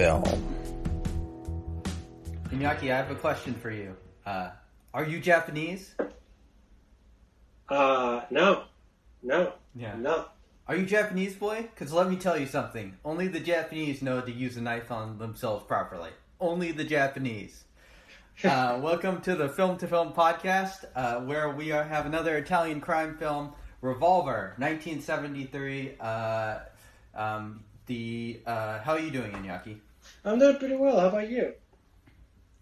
film to. Iñaki, I have a question for you. Uh, are you Japanese? Uh, no, no, Yeah. no. Are you Japanese, boy? Because let me tell you something. Only the Japanese know to use a knife on themselves properly. Only the Japanese. Uh, welcome to the Film to Film podcast, uh, where we are, have another Italian crime film, Revolver, 1973. Uh, um, the uh, how are you doing, Iñaki? I'm doing pretty well. How about you?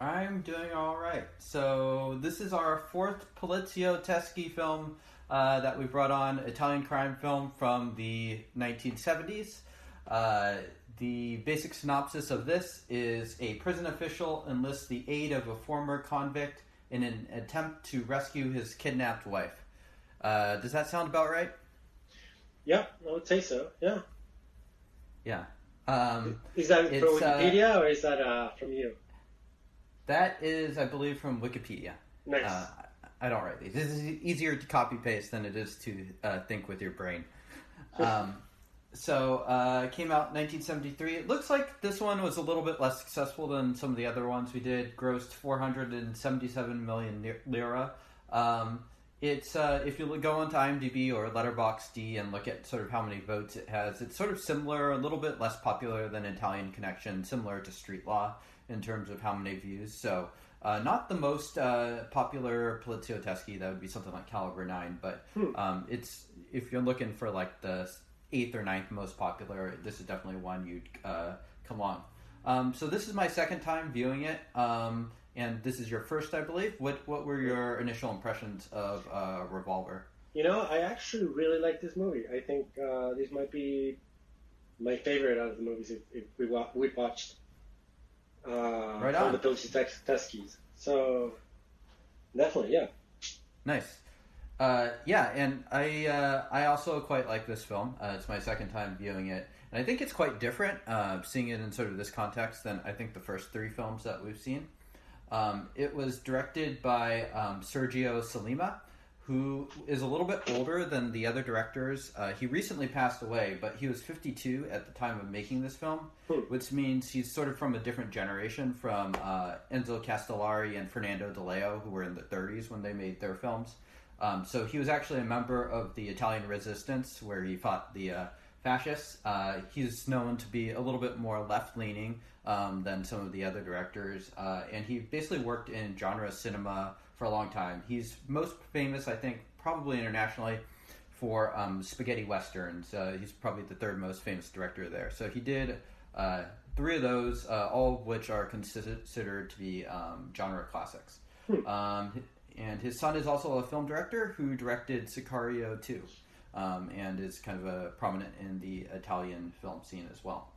I'm doing all right. So this is our fourth Poliziotteschi film uh, that we brought on, Italian crime film from the 1970s. Uh, the basic synopsis of this is a prison official enlists the aid of a former convict in an attempt to rescue his kidnapped wife. Uh, does that sound about right? Yeah, I would say so. Yeah. Yeah. Um, Is that from uh, Wikipedia or is that uh, from you? that is, I believe, from Wikipedia. Nice. Uh, I don't write these. This is easier to copy paste than it is to uh, think with your brain. Um, so uh, it came out in 1973. It looks like this one was a little bit less successful than some of the other ones we did. Grossed 477 million lira. Um, it's uh, if you go onto IMDb or Letterboxd and look at sort of how many votes it has, it's sort of similar, a little bit less popular than Italian Connection, similar to Street Law in terms of how many views. So uh, not the most uh, popular Poliziotteschi. That would be something like Caliber Nine, but um, it's if you're looking for like the eighth or ninth most popular, this is definitely one you'd uh, come on. Um, so this is my second time viewing it, um, and this is your first, I believe. What what were your initial impressions of uh, Revolver? You know, I actually really like this movie. I think uh, this might be my favorite out of the movies if, if we wa- we watched. Uh, Right on. the Pilsy Tes-. So definitely, yeah. Nice. Uh, yeah, and I uh, I also quite like this film. Uh, it's my second time viewing it, and I think it's quite different uh, seeing it in sort of this context than I think the first three films that we've seen. Um, it was directed by um, Sergio Sollima, who is a little bit older than the other directors. Uh, he recently passed away, but he was 52 at the time of making this film, Hmm. which means he's sort of from a different generation from uh, Enzo Castellari and Fernando Di Leo, who were in the 30s when they made their films. Um, so he was actually a member of the Italian resistance where he fought the uh, fascists. Uh, he's known to be a little bit more left leaning um, than some of the other directors, uh, and he basically worked in genre cinema for a long time. He's most famous, I think, probably internationally for um, spaghetti westerns. Uh, he's probably the third most famous director there. So he did uh, three of those, uh, all of which are considered to be um, genre classics. Um, and his son is also a film director who directed Sicario 2 um, and is kind of a prominent in the Italian film scene as well.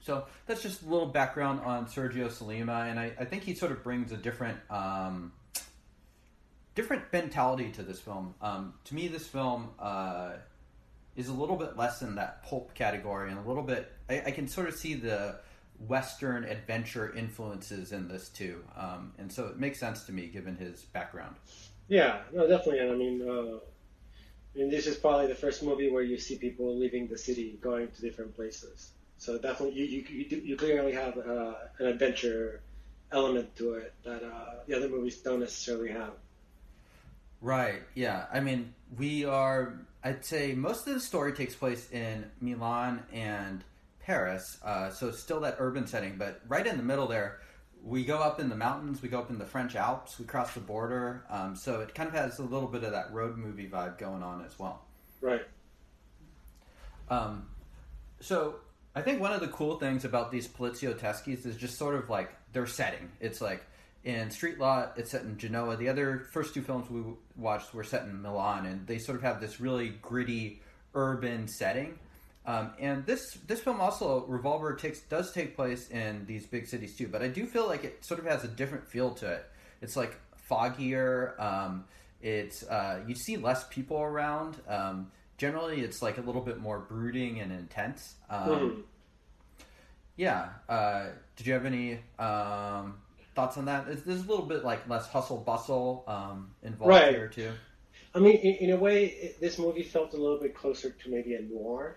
So that's just a little background on Sergio Sollima, and I, I think he sort of brings a different um, different mentality to this film. Um, to me, this film uh, is a little bit less in that pulp category, and a little bit. I, I can sort of see the Western adventure influences in this too, um, and so it makes sense to me given his background. Yeah, no, definitely. And I mean, uh, Mean, this is probably the first movie where you see people leaving the city, going to different places. So definitely, you you you clearly have uh, an adventure element to it that uh, the other movies don't necessarily have. Right. Yeah. I mean, we are. I'd say most of the story takes place in Milan and Paris, uh, so still that urban setting. But right in the middle there, we go up in the mountains. We go up in the French Alps. We cross the border. Um, so it kind of has a little bit of that road movie vibe going on as well. Right. Um, so I think one of the cool things about these Poliziotteschis is just sort of like their setting. It's like in Street Law, it's set in Genoa. The other first two films we watched were set in Milan, and they sort of have this really gritty urban setting. Um, and this this film also Revolver takes does take place in these big cities too, but I do feel like it sort of has a different feel to it. It's like foggier. Um, it's uh, you see less people around. Um, generally, it's like a little bit more brooding and intense. Um, Mhm. Yeah. Uh, did you have any um, thoughts on that? There's, there's a little bit like less hustle bustle um, involved Right. here too. I mean, in, in a way, it, this movie felt a little bit closer to maybe a noir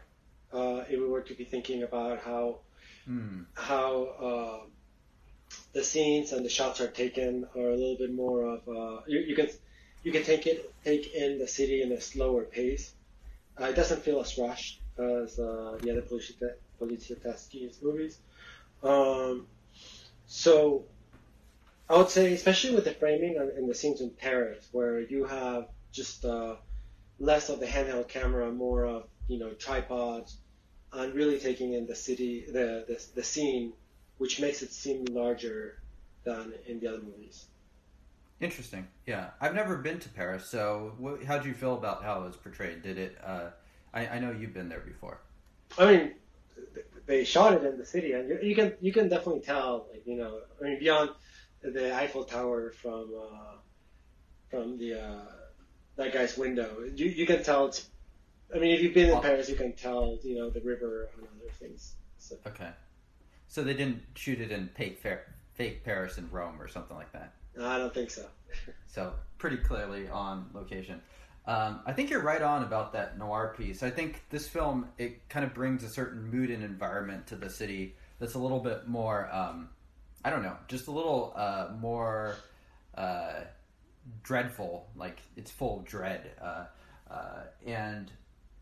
Uh, if we were to be thinking about how Hmm. how uh, the scenes and the shots are taken are a little bit more of uh, you, you can you can take it take in the city in a slower pace. Uh, it doesn't feel as rushed as uh, the other Poliziotteschi movies. Um, so I would say, especially with the framing and, and the scenes in Paris, where you have just uh, less of the handheld camera, more of you know tripods, and really taking in the city, the the, the scene, which makes it seem larger than in the other movies. Interesting. Yeah, I've never been to Paris, so what, how do you feel about how it was portrayed? Did it? Uh, I, I know you've been there before. I mean, they shot it in the city, and you, you can you can definitely tell, like you know, I mean, beyond the Eiffel Tower from uh, from the uh, that guy's window, you you can tell it's. I mean, if you've been in. Paris, you can tell, you know, the river and other things. So, Okay, so they didn't shoot it in fake fair, fake Paris and Rome or something like that. I don't think so. So pretty clearly on location. Um, I think you're right on about that noir piece. I think this film it kind of brings a certain mood and environment to the city that's a little bit more. Um, I don't know, just a little uh, more uh, dreadful. Like it's full of dread, uh, uh, and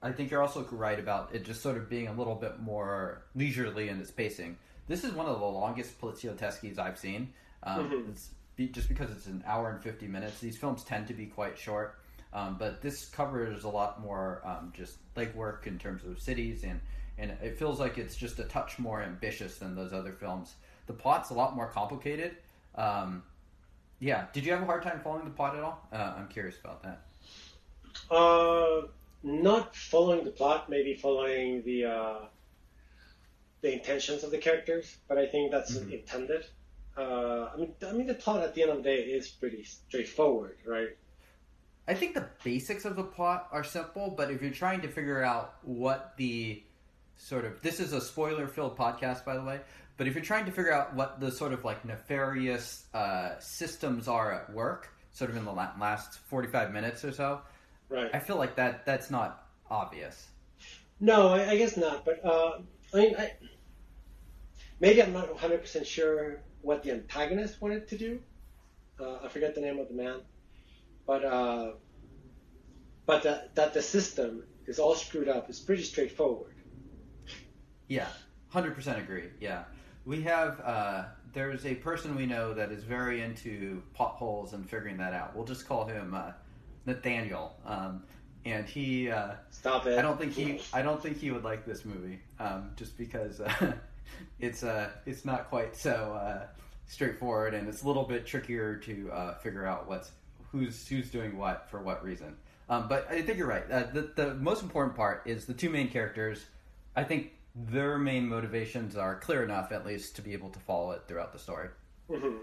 I think you're also right about it just sort of being a little bit more leisurely in its pacing. This is one of the longest Polizio Poliziotteschi's I've seen. Um, Mhm. It's be, just because it's an hour and 50 minutes. These films tend to be quite short, um, but this covers a lot more um, just legwork in terms of cities, and, and it feels like it's just a touch more ambitious than those other films. The plot's a lot more complicated. Um, yeah, did you have a hard time following the plot at all? Uh, I'm curious about that. Uh, not following the plot, maybe following the uh, the intentions of the characters, but I think that's Mhm. intended. Uh, I mean, I mean, the plot at the end of the day is pretty straightforward, right? I think the basics of the plot are simple, but if you're trying to figure out what the sort of this is a spoiler filled podcast, by the way. But if you're trying to figure out what the sort of like nefarious uh, systems are at work, sort of in the last 45 minutes or so, Right. I feel like that that's not obvious. No, I, I guess not. But uh, I mean, I, maybe I'm not 100 percent sure what the antagonist wanted to do. Uh, I forget the name of the man, but uh, but that that the system is all screwed up is pretty straightforward. Yeah, hundred percent agree. Yeah, we have. Uh, there's a person we know that is very into potholes and figuring that out. We'll just call him uh, Nathaniel, um, and he. Uh, Stop it. I don't think he. I don't think he would like this movie, um, just because uh, it's uh, it's not quite so uh, straightforward, and it's a little bit trickier to uh, figure out what's who's who's doing what for what reason. Um, but I think you're right. Uh, the the most important part is the two main characters. I think their main motivations are clear enough, at least, to be able to follow it throughout the story. Mhm.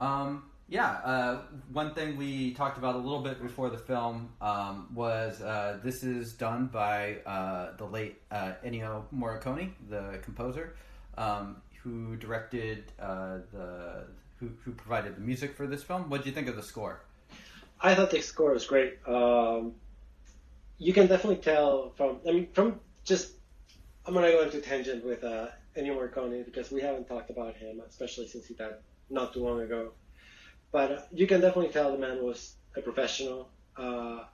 Um, yeah, uh, one thing we talked about a little bit before the film um, was uh, this is done by uh, the late uh, Ennio Morricone, the composer, um, who directed uh, the who, who provided the music for this film. What did you think of the score? I thought the score was great. Um, you can definitely tell from, I mean, from just, I'm going to go into tangent with uh, Ennio Morricone because we haven't talked about him, especially since he died not too long ago. But you can definitely tell the man was a professional. Uh,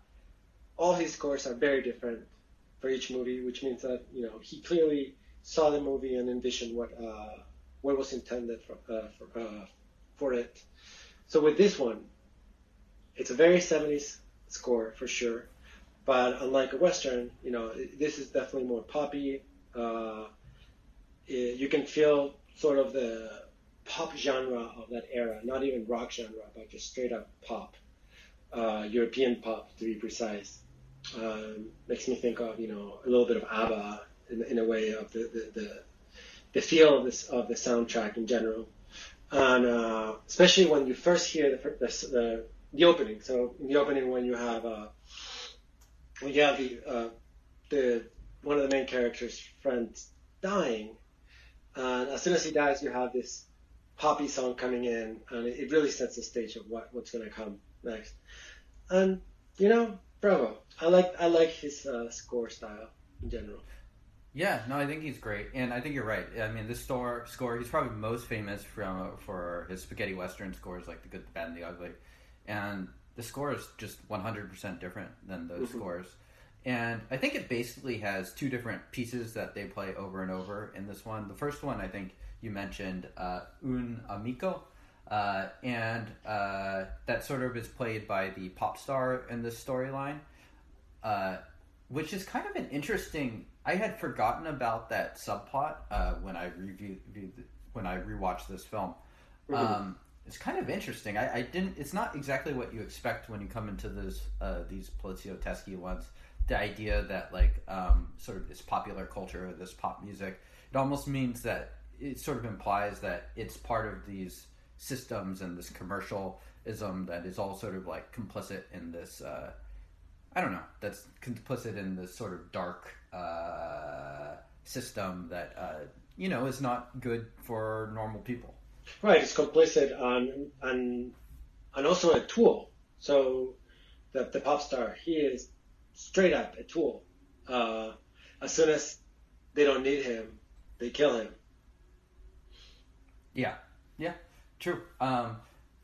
all his scores are very different for each movie, which means that, you know, he clearly saw the movie and envisioned what, uh, what was intended for, uh, for, uh, for it. So with this one, it's a very 70s score for sure. But unlike a Western, you know, this is definitely more poppy. Uh, it- you can feel sort of the pop genre of that era, not even rock genre, but just straight up pop, uh, European pop to be precise. Um, makes me think of, you know, a little bit of ABBA in, in a way of the, the, the, the feel of, this, of the soundtrack in general. And uh, especially when you first hear the, the, the the opening. So in the opening, when you have uh, when you have the uh, the one of the main characters' friends dying, and as soon as he dies, you have this poppy song coming in, and it, really sets the stage of what what's going to come next. And you know, Bravo. I like I like his uh, score style in general. Yeah, no, I think he's great, and I think you're right. I mean, this store score, he's probably most famous from for his spaghetti western scores, like the Good, the Bad, and the Ugly, and the score is just 100% different than those Mhm. scores. And I think it basically has two different pieces that they play over and over in this one. The first one, I think you mentioned, uh, Un Amico, uh, and uh, that sort of is played by the pop star in this storyline, uh, which is kind of an interesting. I had forgotten about that subplot uh, when I reviewed when I rewatched this film. Mhm. Um, it's kind of interesting. I, I didn't. It's not exactly what you expect when you come into this uh, these Poliziotteschi ones. The idea that like um, sort of this popular culture, this pop music, it almost means that it sort of implies that it's part of these systems and this commercialism that is all sort of like complicit in this. Uh, I don't know. That's complicit in this sort of dark uh, system that uh, you know is not good for normal people. Right, it's complicit and and and also a tool. So the the pop star, he is straight up a tool. Uh, as soon as they don't need him, they kill him. Yeah, yeah, true. Um,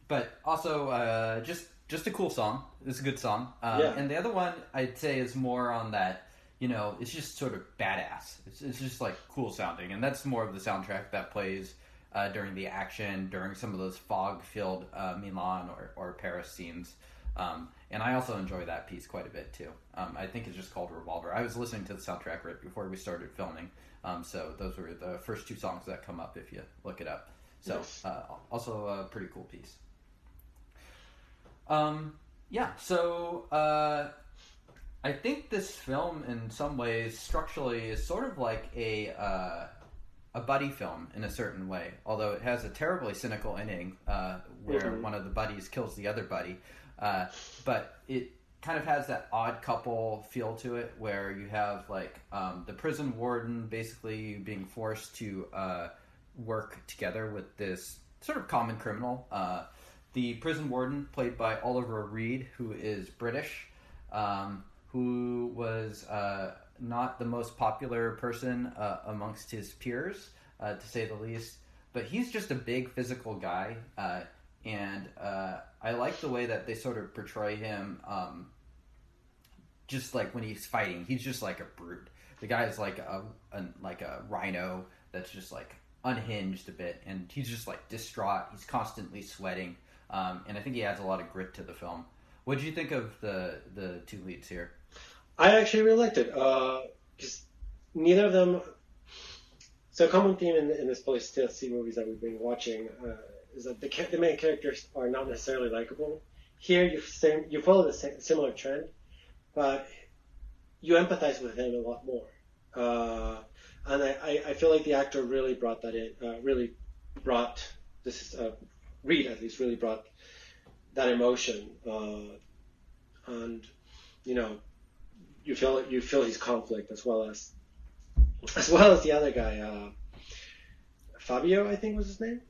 but also, uh, just just a cool song. It's a good song. Um, Yeah. And the other one I'd say is more on that. You know, it's just sort of badass. It's, it's just like cool sounding, and that's more of the soundtrack that plays uh, during the action, during some of those fog-filled uh, Milan or, or Paris scenes. Um, and I also enjoy that piece quite a bit too. Um, I think it's just called Revolver. I was listening to the soundtrack right before we started filming, um, so those were the first two songs that come up if you look it up. So Nice. uh, also a pretty cool piece. Um, yeah, so uh, I think this film, in some ways, structurally, is sort of like a uh, a buddy film in a certain way. Although it has a terribly cynical ending uh, where Mhm. one of the buddies kills the other buddy, uh, but it kind of has that odd couple feel to it, where you have like um, the prison warden basically being forced to uh, work together with this sort of common criminal. Uh, the prison warden, played by Oliver Reed, who is British, um, who was uh, not the most popular person uh, amongst his peers, uh, to say the least. But he's just a big physical guy, uh, and uh, I like the way that they sort of portray him. Um, just like when he's fighting, he's just like a brute. The guy is like a, a like a rhino that's just like unhinged a bit, and he's just like distraught. He's constantly sweating, um, and I think he adds a lot of grit to the film. What did you think of the the two leads here? I actually really liked it because neither of them. So a common theme in, in this police TLC movies that we've been watching uh, is that the, the main characters are not necessarily likable. Here you same, you follow the same, similar trend, but you empathize with him a lot more. Uh, and I, I, feel like the actor really brought that in. Uh, really brought this is uh, Reed at least really brought that emotion. Uh, and you know you feel you feel his conflict as well as as well as the other guy, uh, Fabio, I think was his name.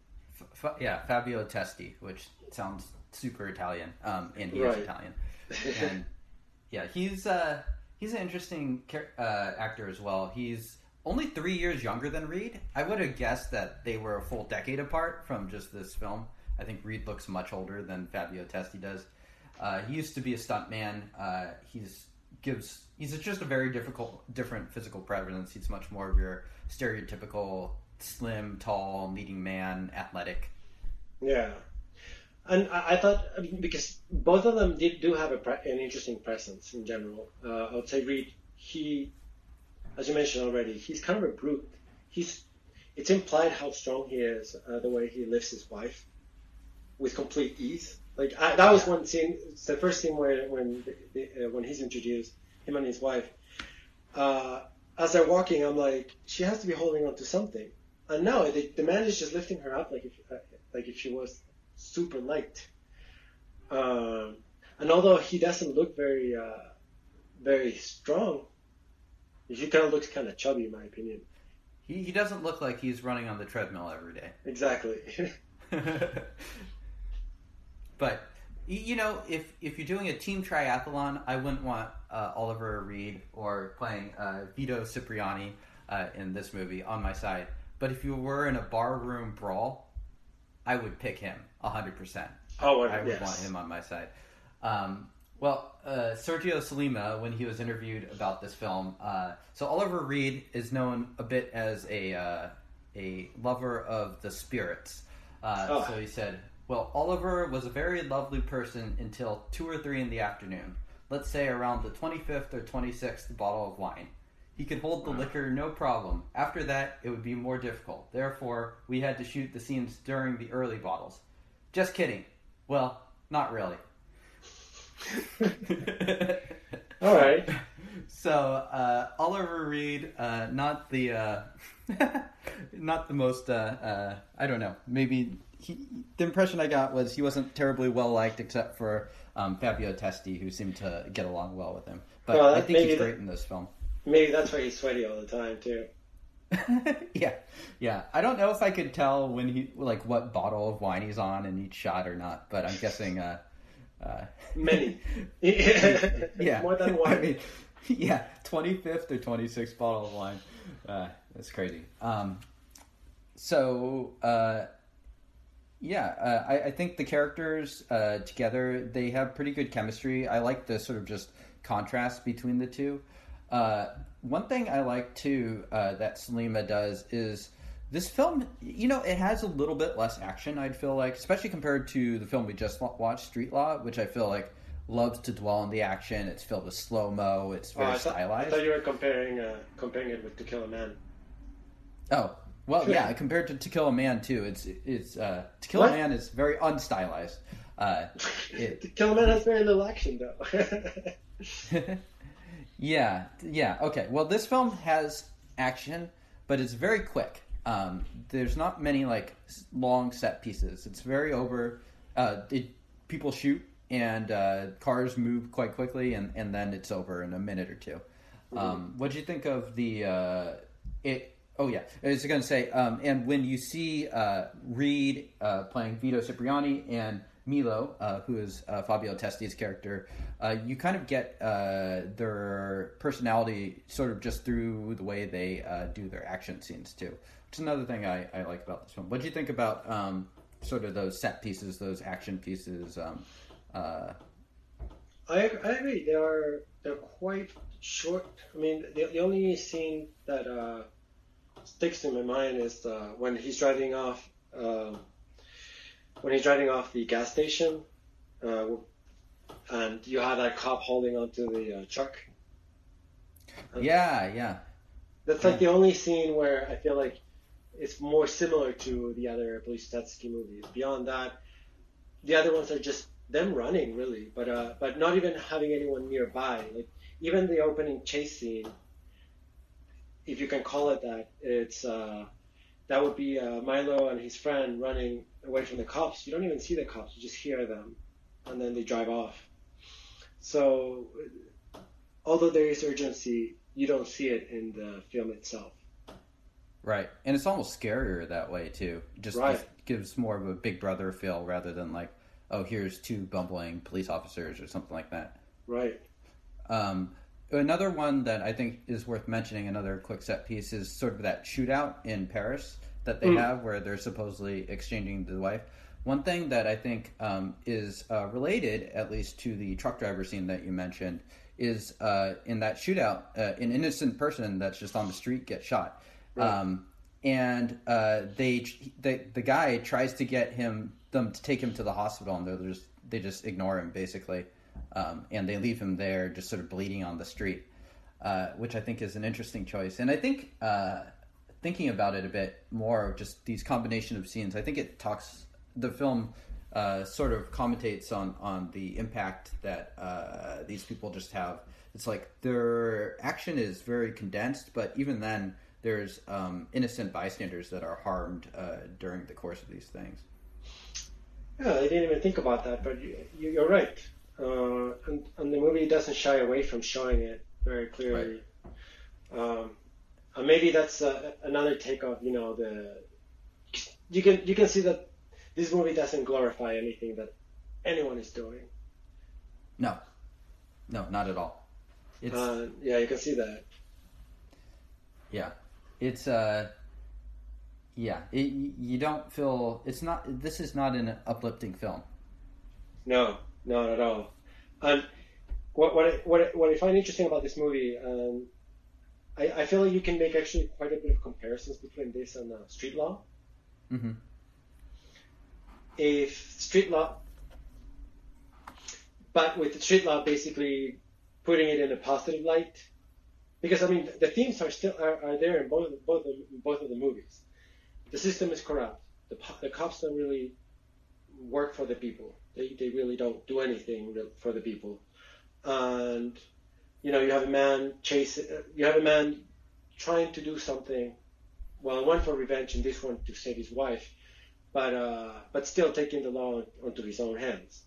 F- yeah, Fabio Testi, which sounds super Italian, um, and he Right. is Italian. and yeah, he's uh, he's an interesting uh, actor as well. He's only three years younger than Reed. I would have guessed that they were a full decade apart from just this film. I think Reed looks much older than Fabio Testi does. Uh, he used to be a stuntman. Uh, he's gives he's just a very difficult, different physical presence. He's much more of your stereotypical slim, tall, leading man, athletic. Yeah, and I, I thought because both of them did do have pre- an interesting presence in general. Uh, I would say Reed, he, as you mentioned already, he's kind of a brute. He's it's implied how strong he is, uh, the way he lifts his wife with complete ease. Like I, that was Yeah. one scene. It's the first scene where when the, the, uh, when he's introduced, him and his wife. Uh, as they're walking, I'm like, she has to be holding on to something. And no, the, the man is just lifting her up like if uh, like if she was super light. Um, and although he doesn't look very uh, very strong, he kind of looks kind of chubby, in my opinion. He, he doesn't look like he's running on the treadmill every day. Exactly. but You know, if if you're doing a team triathlon, I wouldn't want uh, Oliver Reed or playing uh, Vito Cipriani uh, in this movie on my side. But if you were in a barroom brawl, I would pick him hundred percent. Oh, I would yes. want him on my side. Um, well, uh, Sergio Sollima, when he was interviewed about this film, uh, so Oliver Reed is known a bit as a uh, a lover of the spirits. Uh, Oh. So he said, "Well, Oliver was a very lovely person until two or three in the afternoon. Let's say around the twenty fifth or twenty sixth bottle of wine." He could hold the liquor no problem. After that, it would be more difficult. Therefore, we had to shoot the scenes during the early bottles. Just kidding. Well, not really. All right. So uh, Oliver Reed, uh, not the uh, not the most. Uh, uh, I don't know. Maybe he, the impression I got was he wasn't terribly well liked, except for um, Fabio Testi, who seemed to get along well with him. But Well, I think he's great that- in this film. Maybe that's why he's sweaty all the time too. yeah, yeah. I don't know if I could tell when he like what bottle of wine he's on in each shot or not, but I'm guessing. Uh, Many. yeah, More than one. I mean, yeah, twenty fifth or twenty sixth bottle of wine. Uh, that's crazy. Um, so uh, yeah, uh, I, I think the characters uh, together they have pretty good chemistry. I like the sort of just contrast between the two. Uh, one thing I like too uh, that Sollima does is this film. You know, it has a little bit less action. I'd feel like, especially compared to the film we just watched, Street Law, which I feel like loves to dwell on the action. It's filled with slow mo. It's Oh, very I, thought, I stylized. thought you were comparing uh, comparing it with To Kill a Man. Oh, well, yeah. Compared to To Kill a Man, too, it's it's uh, To Kill a Man is very unstylized. Uh, it, to Kill a Man has very little action though. yeah, yeah. Okay. Well, this film has action, but it's very quick. Um, there's not many like long set pieces. It's very over. Uh, it, people shoot and uh, cars move quite quickly, and, and then it's over in a minute or 2 Um, what do you think of the uh, it? Oh yeah, I was going to say, um, and when you see uh, Reed uh, playing Vito Cipriani and Milo, uh, who is uh, Fabio Testi's character, uh, you kind of get uh, their personality sort of just through the way they uh, do their action scenes too. Is another thing I, I like about this film. What do you think about um, sort of those set pieces, those action pieces? Um, uh, I, I agree. They are they're quite short. I mean, the, the only scene that uh, sticks in my mind is uh, when he's driving off um when he's driving off the gas station, uh, and you have that cop holding onto the uh, truck. yeah, yeah. That's like the only scene where I feel like it's more similar to the other Police Blustetsky movies. Beyond that, the other ones are just them running, really, but uh, but not even having anyone nearby. Like even the opening chase scene, if you can call it that, it's uh, that would be uh, Milo and his friend running away from the cops. You don't even see the cops; you just hear them, and then they drive off. So, although there is urgency, you don't see it in the film itself. Right, and it's almost scarier that way too. Just, Right. just gives more of a Big Brother feel rather than like, oh, here's two bumbling police officers or something like that. Right. Um, another one that I think is worth mentioning, another quick set piece, is sort of that shootout in Paris that they Mm. have where they're supposedly exchanging the wife. One thing that I think um, is uh, related, at least to the truck driver scene that you mentioned, is uh, in that shootout, uh, an innocent person that's just on the street gets shot. Right. Um, and uh, they, the, the guy tries to get him them to take him to the hospital, and they're just they just ignore him basically, um, and they leave him there just sort of bleeding on the street, uh, which I think is an interesting choice. And I think uh, thinking about it a bit more, just these combination of scenes, I think it talks the film. Uh, sort of commentates on on the impact that uh, these people just have. It's like their action is very condensed, but even then, there's um, innocent bystanders that are harmed uh, during the course of these things. Yeah, I didn't even think about that, but you, you- you're right. Uh, and, and the movie doesn't shy away from showing it very clearly. Um, and maybe that's uh, another take of you know the you can you can see that this movie doesn't glorify anything that anyone is doing. No, no, not at all. It's Uh, yeah, you can see that. yeah, it's uh, yeah. It, you don't feel it's not. This is not an uplifting film. No, not at all. And what what I, what I, what I find interesting about this movie, um, I, I feel like you can make actually quite a bit of comparisons between this and uh, Street Law. hmm If Street Law, but with the Street Law basically putting it in a positive light, because I mean the themes are still are, are there in both both of, both of the movies. The system is corrupt. The the cops don't really work for the people. They they really don't do anything for the people. And you know you have a man chase uh, you have a man trying to do something. Well, one for revenge and this one to save his wife, but uh, but still taking the law onto his own hands.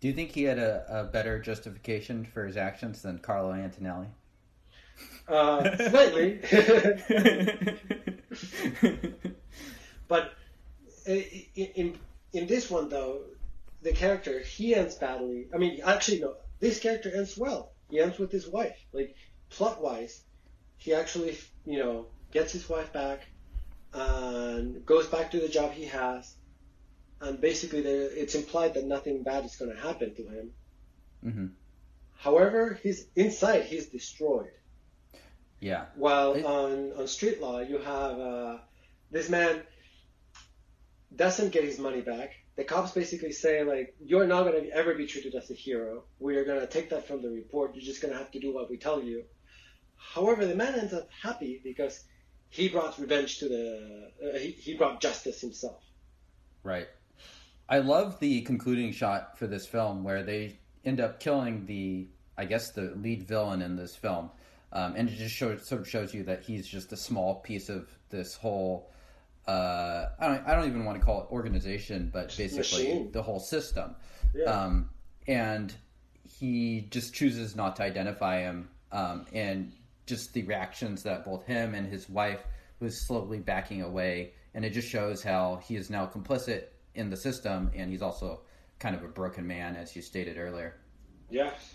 Do you think he had a, a better justification for his actions than Carlo Antonelli? Uh, slightly, but uh, in, in this one though, the character he ends badly. I mean, actually no, this character ends well. He ends with his wife. Like plot wise, he actually you know gets his wife back and goes back to the job he has. And basically, there, it's implied that nothing bad is going to happen to him. hmm However, he's inside. He's destroyed. Yeah. While It- on, on street law, you have uh, this man doesn't get his money back. The cops basically say like, "You're not going to ever be treated as a hero. We are going to take that from the report. You're just going to have to do what we tell you." However, the man ends up happy because he brought revenge to the. Uh, he, he brought justice himself. Right. I love the concluding shot for this film where they end up killing the, I guess, the lead villain in this film. Um, and it just shows, sort of shows you that he's just a small piece of this whole, uh, I, don't, I don't even want to call it organization, but basically Machine. the whole system. Yeah. Um, and he just chooses not to identify him. Um, and just the reactions that both him and his wife was slowly backing away. And it just shows how he is now complicit in the system. And he's also kind of a broken man, as you stated earlier. Yes.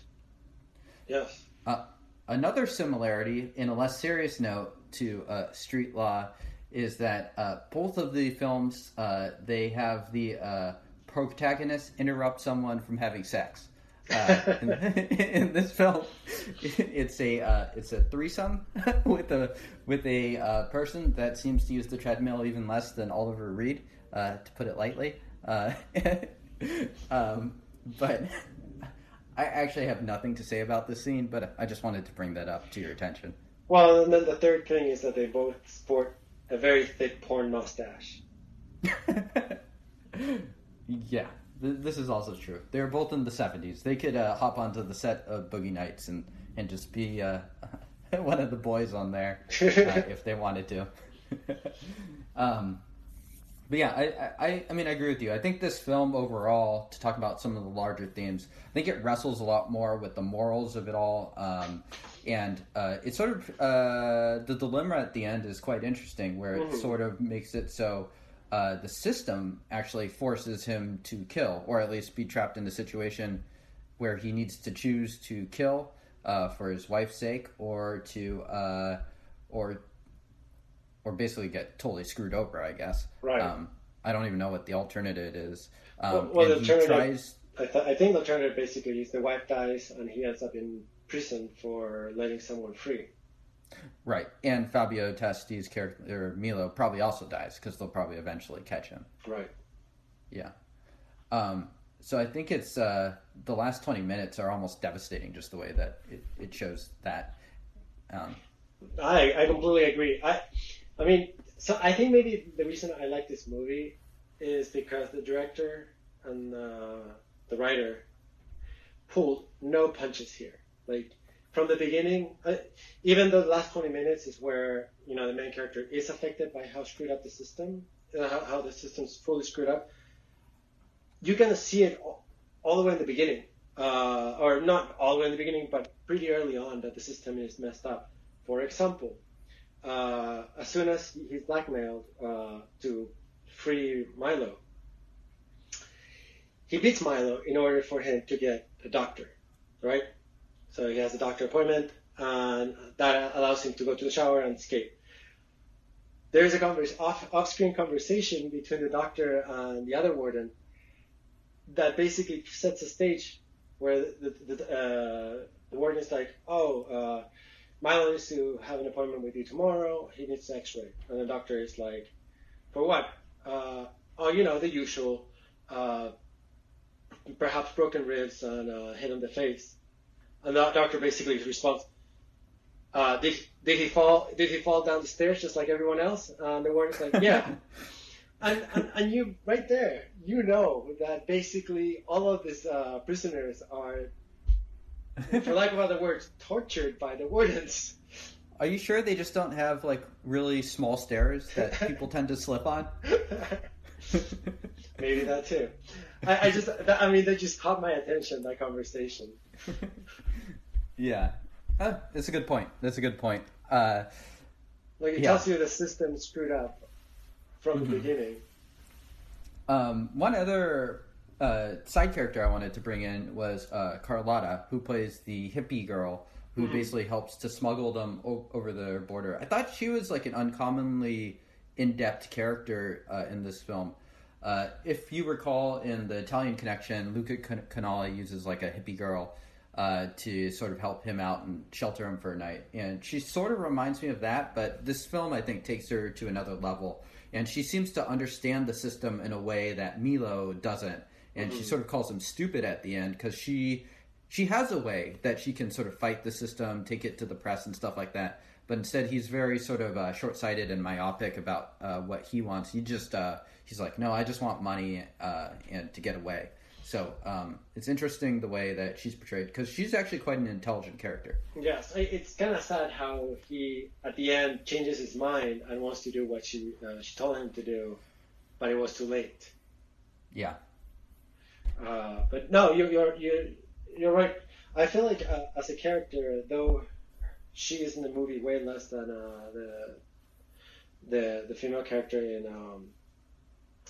Yes. Uh, another similarity, in a less serious note, to uh, Street Law is that uh, both of the films uh, they have the uh, protagonist interrupt someone from having sex. Uh, in, in this film, it's a uh, it's a threesome with a with a person that seems to use the treadmill even less than Oliver Reed, to put it lightly. Um, but I actually have nothing to say about this scene, but I just wanted to bring that up to your attention. Well, and then the third thing is that they both sport a very thick porn mustache. yeah, th- this is also true. They're both in the 70s. They could uh, hop onto the set of Boogie Nights and, and just be uh, one of the boys on there uh, if they wanted to. um, but yeah, I, I, I mean, I agree with you. I think this film overall, to talk about some of the larger themes, I think it wrestles a lot more with the morals of it all. Um, and uh, it sort of, uh, the dilemma at the end is quite interesting, where it Mhm. sort of makes it so uh, the system actually forces him to kill, or at least be trapped in the situation where he needs to choose to kill uh, for his wife's sake, or to, uh, or or basically get totally screwed over, I guess. Right. Um, I don't even know what the alternative is. Um, Well- well, the alternative- tries. I, th- I think the alternative basically is the wife dies and he ends up in prison for letting someone free. Right. And Fabio Testi's character, or Milo, probably also dies because they'll probably eventually catch him. Right. Yeah. Um, so I think it's uh, the last 20 minutes are almost devastating, just the way that it, it shows that. Um, I, I completely agree. I I mean, so I think maybe the reason I like this movie is because the director and uh, the writer pulled no punches here. Like from the beginning, uh, even the last 20 minutes is where you know the main character is affected by how screwed up the system, uh, how, how the system's fully screwed up. You're gonna see it all, all the way in the beginning, uh, or not all the way in the beginning, but pretty early on that the system is messed up. For example, uh, as soon as he's blackmailed uh, to free Milo, he beats Milo in order for him to get a doctor, right? So he has a doctor appointment, and that allows him to go to the shower and escape. There is a off, off-screen conversation between the doctor and the other warden that basically sets a stage where the, the, the, uh, the warden is like, oh, uh, Milo needs to have an appointment with you tomorrow. He needs an X-ray, and the doctor is like, for what? Uh, oh, you know, the usual. Uh, perhaps broken ribs and uh, hit on the face. And the doctor basically responds, uh, did, did he fall, did he fall down the stairs just like everyone else? And the warden's like, yeah. and, and, and you, right there, you know that basically all of these uh, prisoners are, for lack of other words, tortured by the wardens. Are you sure they just don't have like really small stairs that people tend to slip on? Maybe that too. I, I just, that, I mean, that just caught my attention. That conversation. yeah, uh, that's a good point. That's a good point. Uh, like it yeah. tells you the system screwed up from Mhm. the beginning. Um, one other uh, side character I wanted to bring in was uh, Carlotta, who plays the hippie girl who Mhm. basically helps to smuggle them o- over the border. I thought she was like an uncommonly in-depth character uh, in this film. Uh, if you recall, in the Italian Connection, Luca Can- Canali uses like a hippie girl uh, to sort of help him out and shelter him for a night, and she sort of reminds me of that. But this film, I think, takes her to another level, and she seems to understand the system in a way that Milo doesn't, and she Mhm. sort of calls him stupid at the end because she she has a way that she can sort of fight the system, take it to the press and stuff like that. But instead, he's very sort of uh, short-sighted and myopic about uh, what he wants. He just uh, he's like, no, I just want money uh, and to get away. So um, it's interesting the way that she's portrayed because she's actually quite an intelligent character. Yes, it's kind of sad how he at the end changes his mind and wants to do what she uh, she told him to do, but it was too late. Yeah, Uh, but no, you're you're you're you're right. I feel like uh, as a character, though she is in the movie way less than uh, the the the female character in um,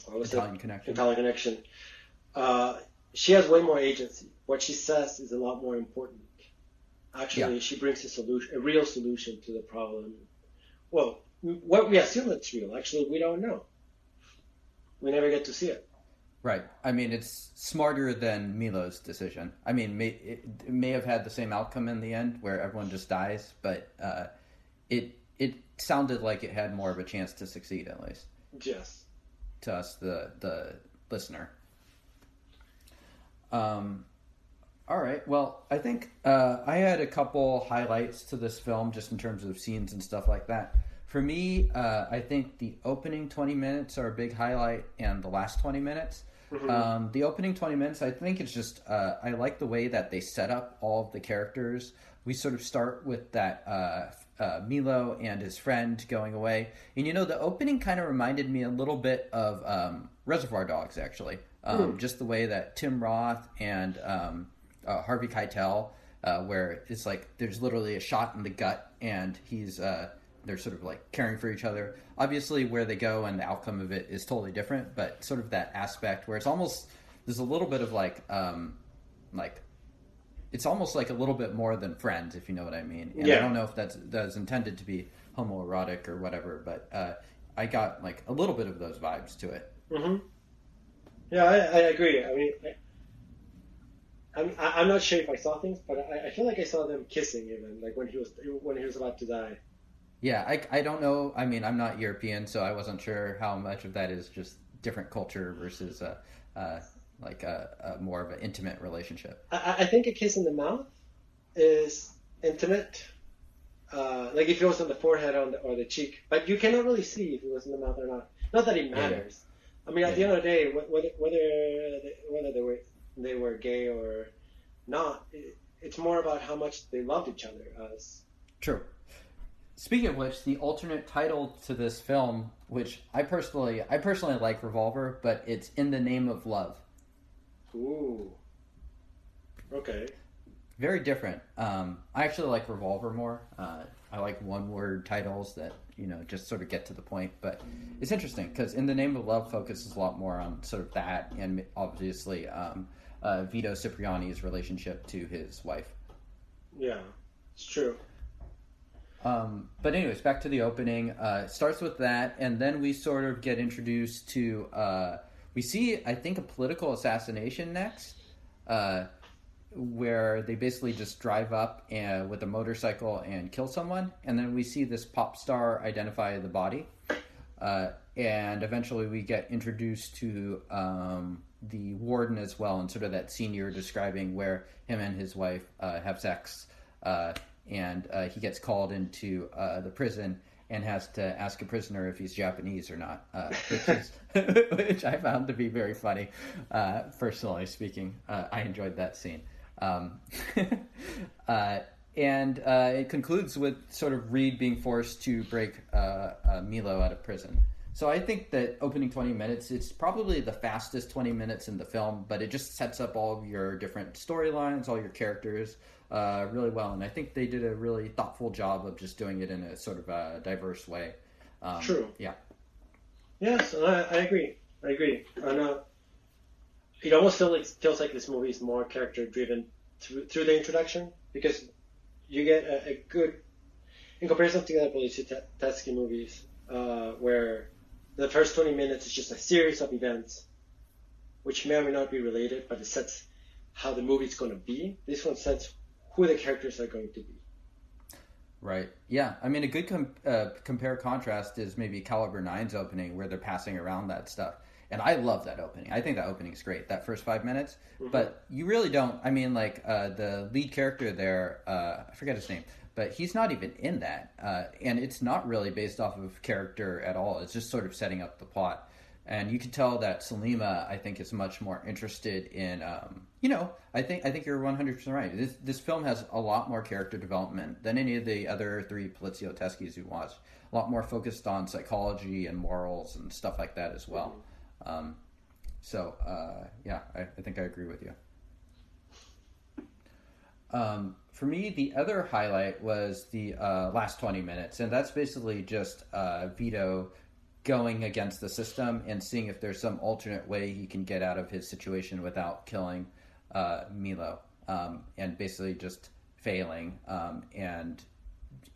what was Italian it? Connection. Italian Connection. Uh, she has way more agency. What she says is a lot more important. Actually, Yeah. she brings a solution, a real solution to the problem. Well, what we assume it's real. Actually, we don't know. We never get to see it. Right. I mean, it's smarter than Milo's decision. I mean, may, it, it may have had the same outcome in the end, where everyone just dies, but uh, it it sounded like it had more of a chance to succeed, at least Yes. to us, the the listener. Um. All right. Well, I think uh, I had a couple highlights to this film, just in terms of scenes and stuff like that. For me, uh, I think the opening twenty minutes are a big highlight, and the last twenty minutes. Mhm. Um, the opening 20 minutes, I think it's just, uh, I like the way that they set up all of the characters. We sort of start with that uh, uh, Milo and his friend going away. And you know, the opening kind of reminded me a little bit of um, Reservoir Dogs, actually. Um, Just the way that Tim Roth and um, uh, Harvey Keitel, uh, where it's like there's literally a shot in the gut and he's. They're sort of like caring for each other. Obviously, where they go and the outcome of it is totally different, but sort of that aspect where it's almost there's a little bit of like um, like it's almost like a little bit more than friends, if you know what I mean. And I don't know if that's that's intended to be homoerotic or whatever, but uh, I got like a little bit of those vibes to it. Mm-hmm. Yeah, I, I agree. I mean, I, I'm I- I'm not sure if I saw things, but I, I feel like I saw them kissing even, like when he was when he was about to die. Yeah, I, I don't know. I mean, I'm not European, so I wasn't sure how much of that is just different culture versus uh, uh, like a, a more of an intimate relationship. I, I- think a kiss in the mouth is intimate. Uh, like if it was on the forehead on the, or the cheek, but you cannot really see if it was in the mouth or not. Not that it Yeah. matters. I mean, at the end of the day, whether whether they, whether they were they were gay or not, it, it's more about how much they loved each other. As True. Speaking of which, the alternate title to this film, which I personally I personally like Revolver, but it's In the Name of Love. ooh, okay, very different. Um, I actually like Revolver more. Uh, I like one word titles that you know just sort of get to the point. But it's interesting because in the name of love focuses a lot more on sort of that and obviously um, uh, Vito Cipriani's relationship to his wife. Yeah, it's true. Um, but anyways, back to the opening. Uh, starts with that, and then we sort of get introduced to. Uh, we see, I think, a political assassination next, uh, where they basically just drive up and, with a motorcycle and kill someone, and then we see this pop star identify the body, uh, and eventually we get introduced to um, the warden as well, and sort of that scene you were describing where him and his wife uh, have sex. And uh, he gets called into uh, the prison and has to ask a prisoner if he's Japanese or not, uh, which, is, which I found to be very funny. Uh, personally speaking, uh, I enjoyed that scene. Um, uh, and it concludes with sort of Reed being forced to break Milo out of prison. So I think that opening 20 minutes, it's probably the fastest 20 minutes in the film, but it just sets up all of your different storylines, all your characters uh, really well. And I think they did a really thoughtful job of just doing it in a sort of a diverse way. Um, True. Yeah. Yes, I, I agree. I agree. Uh, it almost feels like, feels like this movie is more character driven through, through the introduction because you get a, a good, in comparison to the other Poliziotteschi movies, uh, where the first 20 minutes is just a series of events which may or may not be related, but it sets how the movie is going to be. This one sets who the characters are going to be. Right. Yeah. I mean, a good com- uh, compare contrast is maybe Caliber 9's opening where they're passing around that stuff. And I love that opening. I think that opening is great, that first five minutes. Mm-hmm. But you really don't. I mean, like, uh, the lead character there, uh, I forget his name, but he's not even in that. Uh, and it's not really based off of character at all. It's just sort of setting up the plot and you can tell that Sollima, I think, is much more interested in, um, you know, I think I think you're 100 percent right. This this film has a lot more character development than any of the other three Poliziotteschis you watched. A lot more focused on psychology and morals and stuff like that as well. Um, so uh, yeah, I, I, think I agree with you. Um, for me, the other highlight was the uh, last 20 minutes, and that's basically just uh, Vito going against the system and seeing if there's some alternate way he can get out of his situation without killing uh, Milo, um, and basically just failing um, and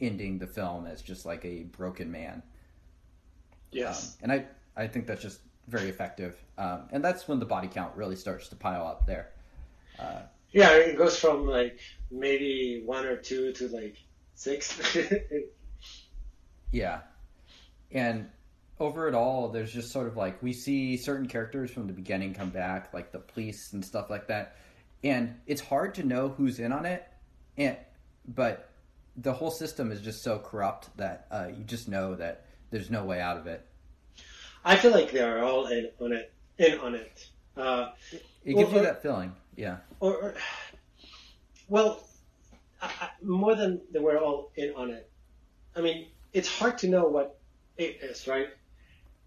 ending the film as just like a broken man. Yes, um, and I I think that's just very effective, um, and that's when the body count really starts to pile up there. Uh, yeah, it goes from like maybe one or two to like six. yeah, and over it all, there's just sort of like we see certain characters from the beginning come back, like the police and stuff like that, and it's hard to know who's in on it, and but the whole system is just so corrupt that uh, you just know that there's no way out of it. I feel like they are all in on it. In on it. Uh, it gives or, you that feeling, yeah. Or, or well, I, more than they were all in on it. I mean, it's hard to know what it is, right?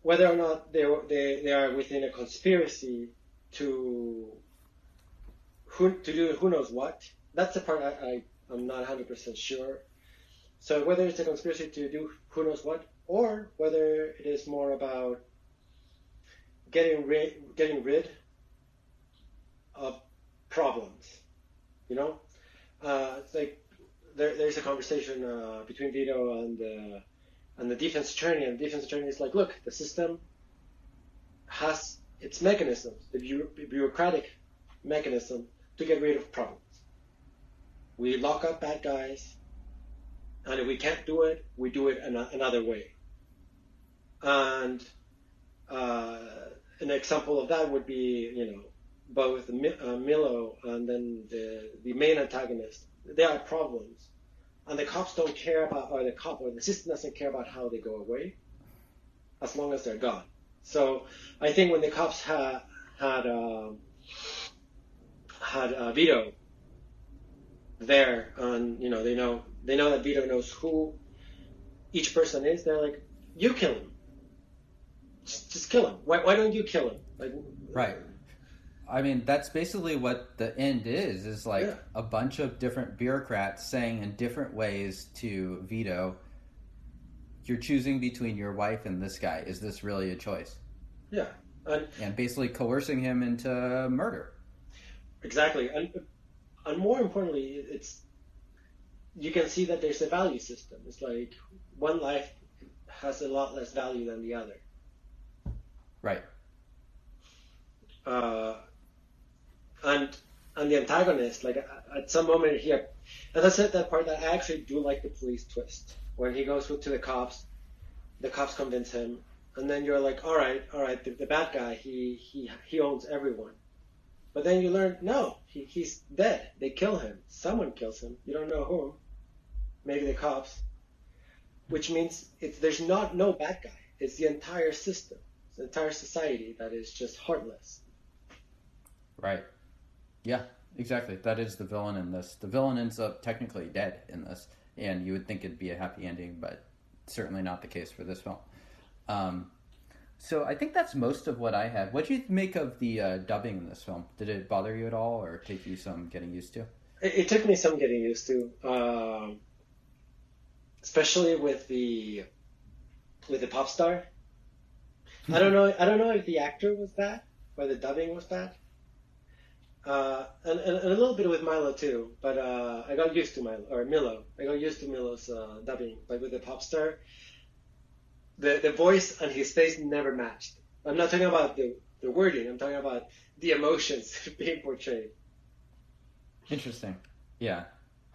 whether or not they, they, they are within a conspiracy to who, to do who knows what. That's the part I, I, I'm not 100% sure. So whether it's a conspiracy to do who knows what, or whether it is more about getting rid, getting rid of problems, you know, uh, it's like there, there's a conversation uh, between Vito and uh, and the defense attorney, and the defense attorney is like, look, the system has its mechanisms, the bureaucratic mechanism to get rid of problems. We lock up bad guys, and if we can't do it, we do it another way. And uh, an example of that would be, you know, both uh, Milo and then the, the main antagonist. they are problems and the cops don't care about, or the cop or the system doesn't care about how they go away, as long as they're gone. So I think when the cops had had uh, had uh, Vito there, and you know they know they know that Vito knows who each person is. They're like, you kill him, just, just kill him. Why, why don't you kill him? Like, right. I mean, that's basically what the end is. Is like Yeah. a bunch of different bureaucrats saying in different ways to Vito, "You're choosing between your wife and this guy. Is this really a choice?" Yeah, and And basically coercing him into murder. exactly, and and more importantly, it's you can see that there's a value system. It's like one life has a lot less value than the other. Right. uh, and and the antagonist, like at- some moment here, and that's it, that part that I actually do like the police twist when he goes to the cops, the cops convince him, and then you're like, all right, all right, the, the bad guy, he he he owns everyone, but then you learn no, he, he's dead. They kill him. Someone kills him. You don't know who. Maybe the cops. Which means it's there's not no bad guy. It's the entire system, it's the entire society that is just heartless. Right. Yeah, exactly. That is the villain in this. The villain ends up technically dead in this, and you would think it'd be a happy ending, but certainly not the case for this film. Um, so I think that's most of what I had. What do you make of the uh, dubbing in this film? Did it bother you at all, or take you some getting used to? It, it took me some getting used to, um, especially with the with the pop star. I don't know. I don't know if the actor was bad or the dubbing was bad. Uh, and, and, and a little bit with Milo too, but uh, I got used to Milo or Milo. I got used to Milo's uh, dubbing, but with the pop star, the the voice and his face never matched. I'm not talking about the the wording. I'm talking about the emotions being portrayed. Interesting. Yeah.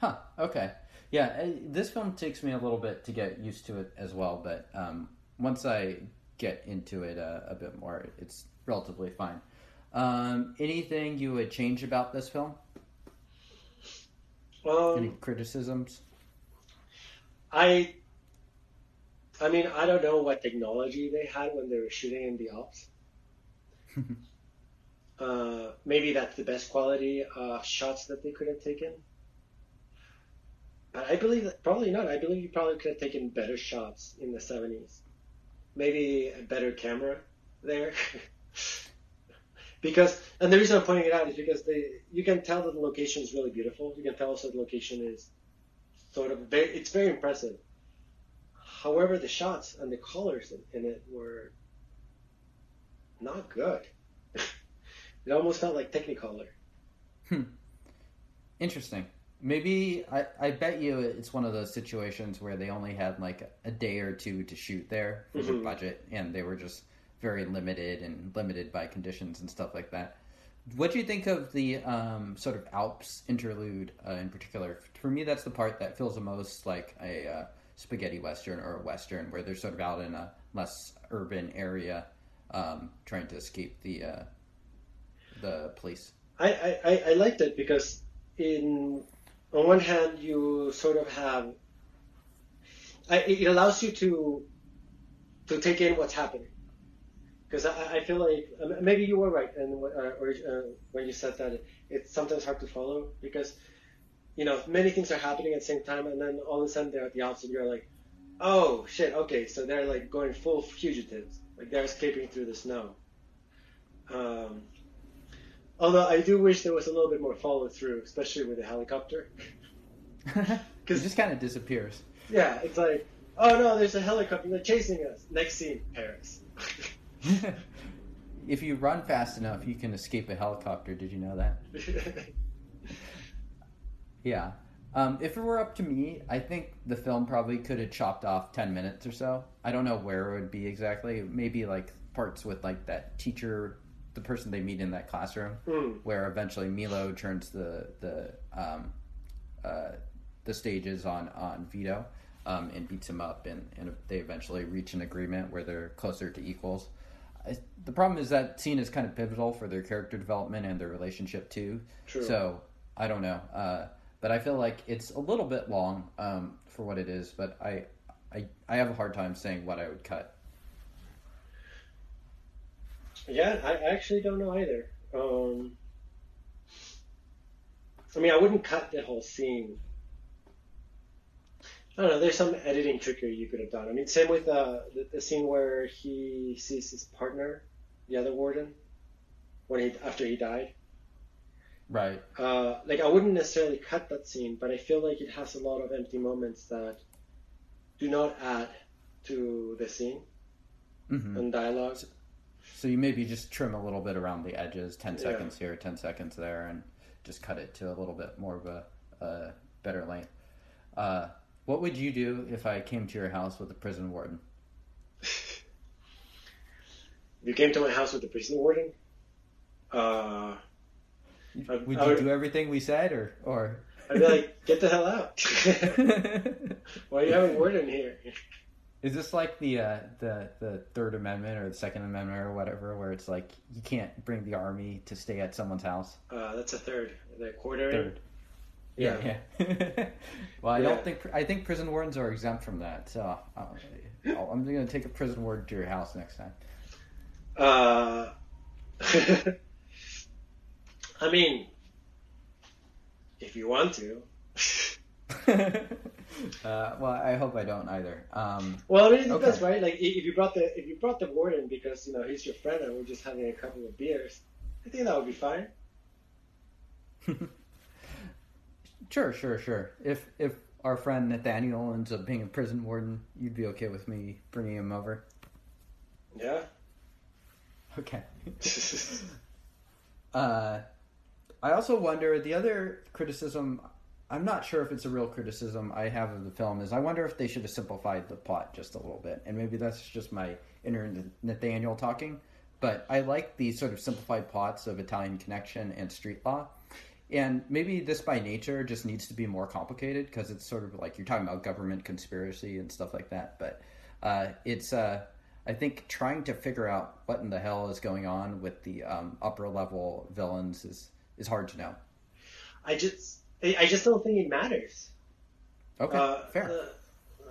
Huh. Okay. Yeah. This film takes me a little bit to get used to it as well, but um, once I get into it uh, a bit more, it's relatively fine. Um, anything you would change about this film? Um, Any criticisms? I I mean, I don't know what technology they had when they were shooting in the Alps. uh, maybe that's the best quality of shots that they could have taken. But I believe that probably not. I believe you probably could have taken better shots in the 70s. Maybe a better camera there. because, and the reason I'm pointing it out is because they, you can tell that the location is really beautiful. You can tell also the location is sort of very, it's very impressive. However, the shots and the colors in, in it were not good. it almost felt like Technicolor. Hmm. Interesting. Maybe I, I bet you it's one of those situations where they only had like a day or two to shoot there for their Mhm. budget, and they were just very limited and limited by conditions and stuff like that. What do you think of the um, sort of Alps interlude uh, in particular? For me, that's the part that feels the most like a uh, spaghetti western or a western, where they're sort of out in a less urban area, um, trying to escape the uh, the police. I, I, I- liked it because in on one hand you sort of have I, it allows you to to take in what's happening because I, I feel like uh, maybe you were right and uh, or, uh, when you said that it's sometimes hard to follow because you know many things are happening at the same time and then all of a sudden they're at the opposite. you're like oh shit okay so they're like going full fugitives like they're escaping through the snow um, Although I do wish there was a little bit more follow through, especially with the helicopter. it just kind of disappears. Yeah, it's like, oh no, there's a helicopter, they're chasing us. Next scene, Paris. if you run fast enough, you can escape a helicopter. Did you know that? Yeah. Um, if it were up to me, I think the film probably could have chopped off 10 minutes or so. I don't know where it would be exactly. Maybe like parts with like that teacher, the person they meet in that classroom, Mm. where eventually Milo turns the the um, uh, the stages on on Vito um, and beats him up, and, and they eventually reach an agreement where they're closer to equals. The problem is that scene is kind of pivotal for their character development and their relationship too. True. So I don't know, uh, but I feel like it's a little bit long um, for what it is. But I, I I have a hard time saying what I would cut. Yeah, I I actually don't know either. Um, I mean, I wouldn't cut the whole scene. I don't know. There's some editing trickery you could have done. I mean, same with uh, the, the scene where he sees his partner, the other warden. when he after he died. Right. Uh, like I wouldn't necessarily cut that scene, but I feel like it has a lot of empty moments that do not add to the scene hmm and dialogue. So you maybe just trim a little bit around the edges, ten Yeah. seconds here, ten seconds there, and just cut it to a little bit more of a, a better length. Uh, what would you do if I came to your house with a prison warden? You came to my house with the prison warden. Uh, Would you would- do everything we said, or or? I'd be like, get the hell out. Why are you having warden here? Is this like the uh, the the Third Amendment or the Second Amendment or whatever, where it's like you can't bring the army to stay at someone's house? Uh, that's a third. The quartering. Third. Yeah. yeah. well, I Yeah. don't think I think prison wardens are exempt from that. So I'll, I'll, I'm going to take a prison warden to your house next time. Uh, I mean, if you want to. uh, well, I hope I don't either. Um, Well, I mean, Okay. right? Like, if you brought the if you brought the warden because you know he's your friend and we're just having a couple of beers, I think that would be fine. Sure, sure, sure. If if our friend Nathaniel ends up being a prison warden, you'd be okay with me bringing him over. Yeah. Okay. Uh, I also wonder the other criticism. I'm not sure if it's a real criticism I have of the film. Is I wonder if they should have simplified the plot just a little bit, and maybe that's just my inner Nathaniel talking. But I like the sort of simplified plots of Italian Connection and Street Law, and maybe this by nature just needs to be more complicated because it's sort of like you're talking about government conspiracy and stuff like that. But uh, it's uh, I think trying to figure out what in the hell is going on with the um, upper level villains is is hard to know. I just I just don't think it matters. Okay, Uh, fair.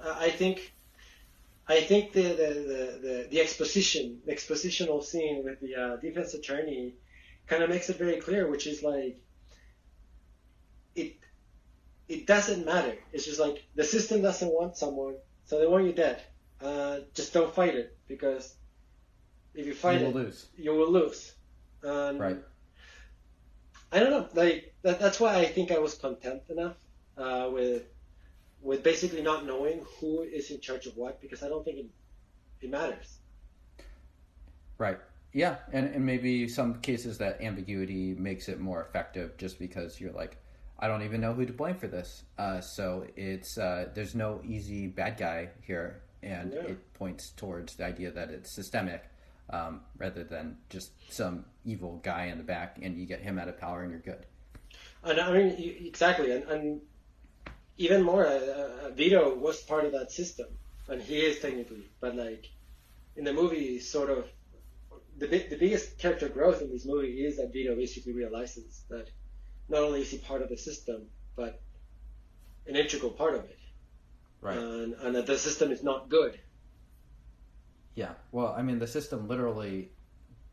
uh, I think, I think the the, the, the, the exposition, the expositional scene with the uh, defense attorney, kind of makes it very clear, which is like, it doesn't matter. It's just like the system doesn't want someone, so they want you dead. Uh, just don't fight it because if you fight you will it, lose. you will lose. Um, Right. I don't know. Like that, that's why I think I was content enough uh, with with basically not knowing who is in charge of what because I don't think it, it matters. Right. Yeah, and, and maybe some cases that ambiguity makes it more effective just because you're like, I don't even know who to blame for this. Uh, so it's uh, there's no easy bad guy here, and Yeah. it points towards the idea that it's systemic um, rather than just some evil guy in the back, and you get him out of power and you're good. And I mean exactly, and, and even more, uh, uh, Vito was part of that system, and he is technically, but like in the movie, sort of the the biggest character growth in this movie is that Vito basically realizes that not only is he part of the system, but an integral part of it. and, and that the system is not good. Yeah. Well, I mean, the system literally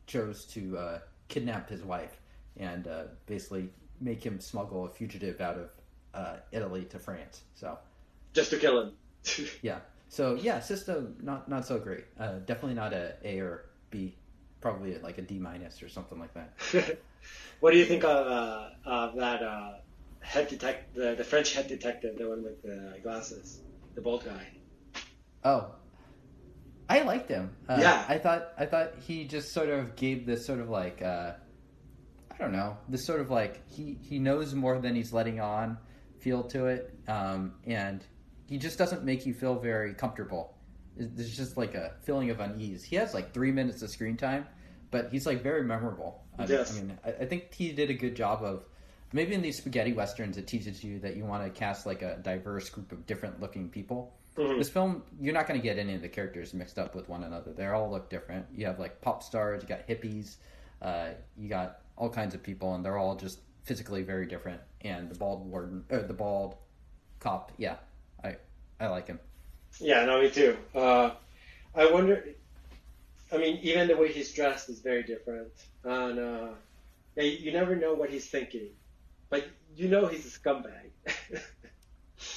chose to uh, kidnap his wife and uh, basically make him smuggle a fugitive out of uh, Italy to France. So Just to kill him. yeah. So yeah, system not not so great. Uh, definitely not a A or B. Probably like a D minus or something like that. what do you think of, uh, of that uh, head detect the, the French head detective, the one with the glasses, the bald guy? Oh, I liked him. Uh, Yeah. I thought I thought he just sort of gave this sort of like uh, I don't know this sort of like he he knows more than he's letting on feel to it, um, and he just doesn't make you feel very comfortable. There's just like a feeling of unease. He has like three minutes of screen time, but he's like very memorable. I, Yes. I mean, I, I think he did a good job of maybe in these spaghetti westerns it teaches you that you want to cast like a diverse group of different looking people. Mhm. This film, you're not going to get any of the characters mixed up with one another. They all look different. You have like pop stars, you got hippies, uh, you got all kinds of people, and they're all just physically very different. And the bald warden, or the bald cop, yeah, I I like him. Yeah, no, me too. Uh, I wonder. I mean, even the way he's dressed is very different, and uh, yeah, you never know what he's thinking, but you know he's a scumbag.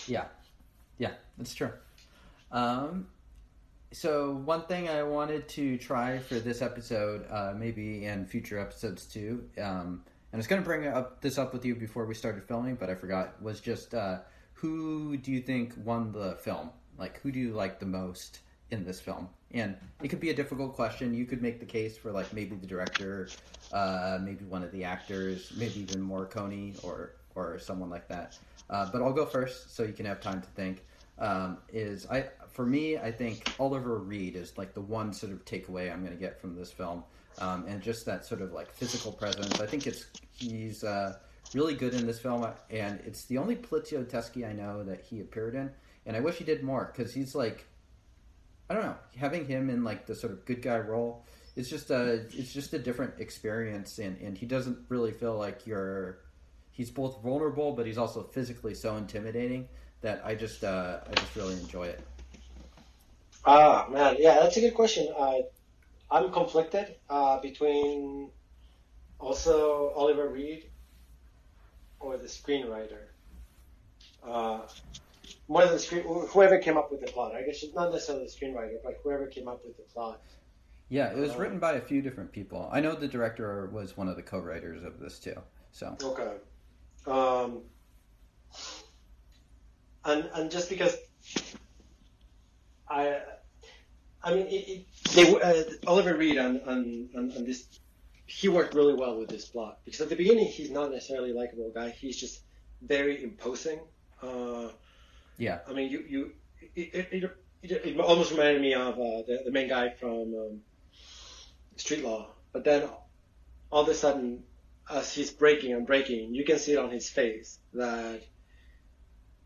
Yeah, yeah, that's true. Um, so one thing I wanted to try for this episode, uh, maybe in future episodes too, um, and I was going to bring up this up with you before we started filming, but I forgot. Was just uh, who do you think won the film? Like, who do you like the most in this film? And it could be a difficult question. You could make the case for like maybe the director, uh, maybe one of the actors, maybe even Morricone or or someone like that. Uh, but I'll go first, so you can have time to think. Um, is I for me, I think Oliver Reed is like the one sort of takeaway I'm going to get from this film, um, and just that sort of like physical presence. I think it's he's uh, really good in this film, and it's the only Poliziotteschi I know that he appeared in, and I wish he did more because he's like, I don't know, having him in like the sort of good guy role. It's just a it's just a different experience, and, and he doesn't really feel like you're. He's both vulnerable, but he's also physically so intimidating that I just uh, I just really enjoy it. Ah man, yeah, that's a good question. Uh, I'm conflicted uh, between also Oliver Reed or the screenwriter. Uh, more than screen, whoever came up with the plot. I guess it's not necessarily the screenwriter, but whoever came up with the plot. Yeah, it was uh, written by a few different people. I know the director was one of the co-writers of this too. So okay. Um, and and just because I, I mean, it, it, they uh, Oliver Reed on, on, on on this, he worked really well with this plot because at the beginning he's not necessarily a likable guy. He's just very imposing. Uh, yeah. I mean, you you it, it, it, it almost reminded me of uh, the the main guy from um, Street Law, but then all of a sudden, as he's breaking and breaking, you can see it on his face that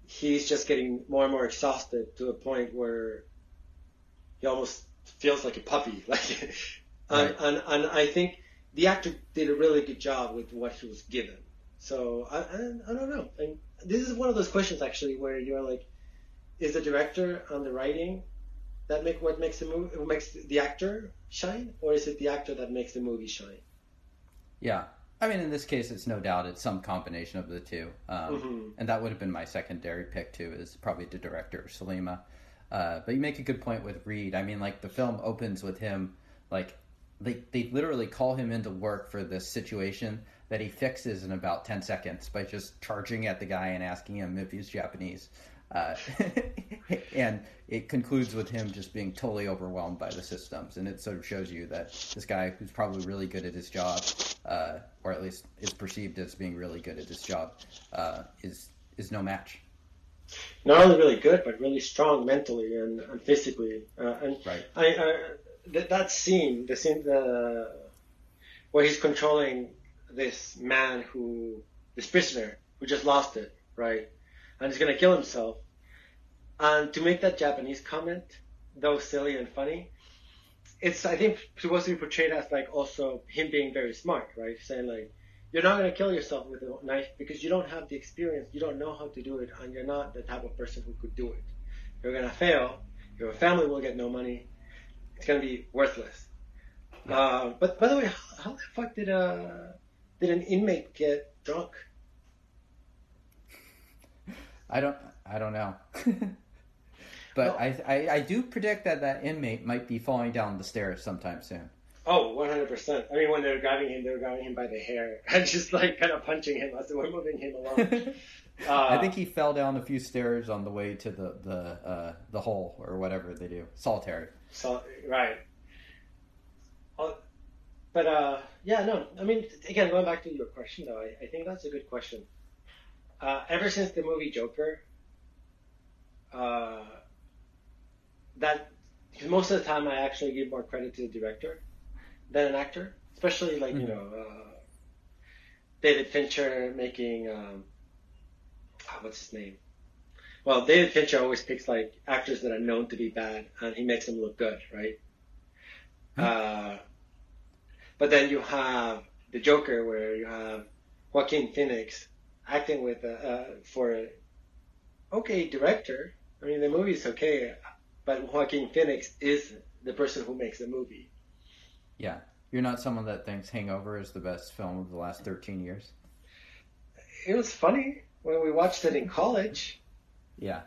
he's just getting more and more exhausted to a point where he almost feels like a puppy. Like, right. and, and, and I think the actor did a really good job with what he was given. So I, I, I don't know. And this is one of those questions actually where you're like, is the director and the writing that make what makes the movie what makes the actor shine, or is it the actor that makes the movie shine? Yeah, I mean, in this case, it's no doubt it's some combination of the two, um, mm-hmm. and that would have been my secondary pick too. Is probably the director Sollima. Uh, but you make a good point with Reed. I mean, like the film opens with him, like they they literally call him into work for this situation that he fixes in about ten seconds by just charging at the guy and asking him if he's Japanese. Uh, and it concludes with him just being totally overwhelmed by the systems, and it sort of shows you that this guy, who's probably really good at his job, uh, or at least is perceived as being really good at his job, uh, is is no match. Not only really good, but really strong mentally and, and physically. Uh, and right. I, I th- that scene, the scene, the where he's controlling this man who, this prisoner who just lost it, right? and he's gonna kill himself. And to make that Japanese comment, though silly and funny, it's I think supposed to be portrayed as like also him being very smart, right? Saying like, you're not gonna kill yourself with a knife because you don't have the experience, you don't know how to do it, and you're not the type of person who could do it. You're gonna fail. Your family will get no money. It's gonna be worthless. Uh, but by the way, how, how the fuck did uh did an inmate get drunk? I don't. I don't know. but I, I, I do predict that that inmate might be falling down the stairs sometime soon. Oh, 100%. I mean, when they were grabbing him, they were grabbing him by the hair and just like kind of punching him as they were moving him along. uh, I think he fell down a few stairs on the way to the the uh, the hole or whatever they do, solitary. So right. Uh, but uh, yeah, no. I mean, again, going back to your question though, I, I think that's a good question uh, ever since the movie Joker, uh, that most of the time I actually give more credit to the director than an actor, especially like mm-hmm. you know uh, David Fincher making um, ah, what's his name? Well, David Fincher always picks like actors that are known to be bad, and he makes them look good, right? Mm-hmm. But then you have the Joker, where you have Joaquin Phoenix acting with uh, uh, for a okay director. I mean, the movie's okay, but Joaquin Phoenix is the person who makes the movie. Yeah, you're not someone that thinks Hangover is the best film of the last 13 years. It was funny when we watched it in college. Yeah,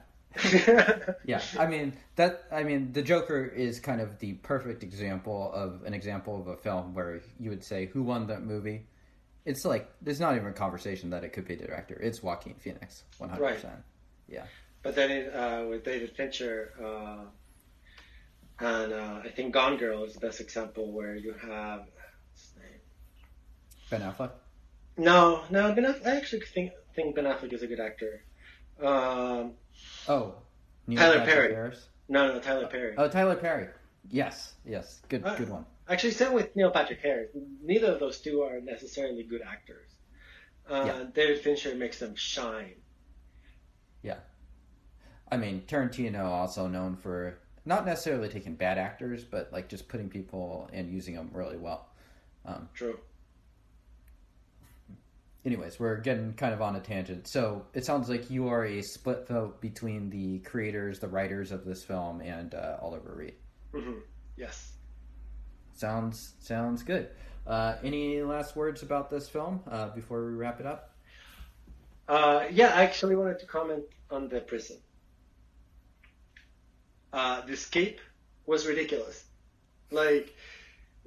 yeah, I mean that. I mean, the Joker is kind of the perfect example of an example of a film where you would say, "Who won that movie?" It's like there's not even a conversation that it could be the director. It's Joaquin Phoenix, one hundred percent. Yeah. But then it, uh, with David Fincher, uh, and uh, I think Gone Girl is the best example where you have Ben Affleck. No, no, Ben Affleck, I actually think think Ben Affleck is a good actor. Um, oh, Neil Tyler Patrick Perry. Harris? No, no, Tyler Perry. Oh, Tyler Perry. Yes, yes, good, uh, good one. Actually, same with Neil Patrick Harris. Neither of those two are necessarily good actors. Uh, yeah. David Fincher makes them shine. Yeah. I mean, Tarantino also known for not necessarily taking bad actors, but like just putting people and using them really well. Um, True. Anyways, we're getting kind of on a tangent. So it sounds like you are a split vote between the creators, the writers of this film, and uh, Oliver Reed. Mm-hmm. Yes. Sounds sounds good. Uh, any last words about this film uh, before we wrap it up? Uh, yeah, I actually wanted to comment on the prison uh, the escape was ridiculous. Like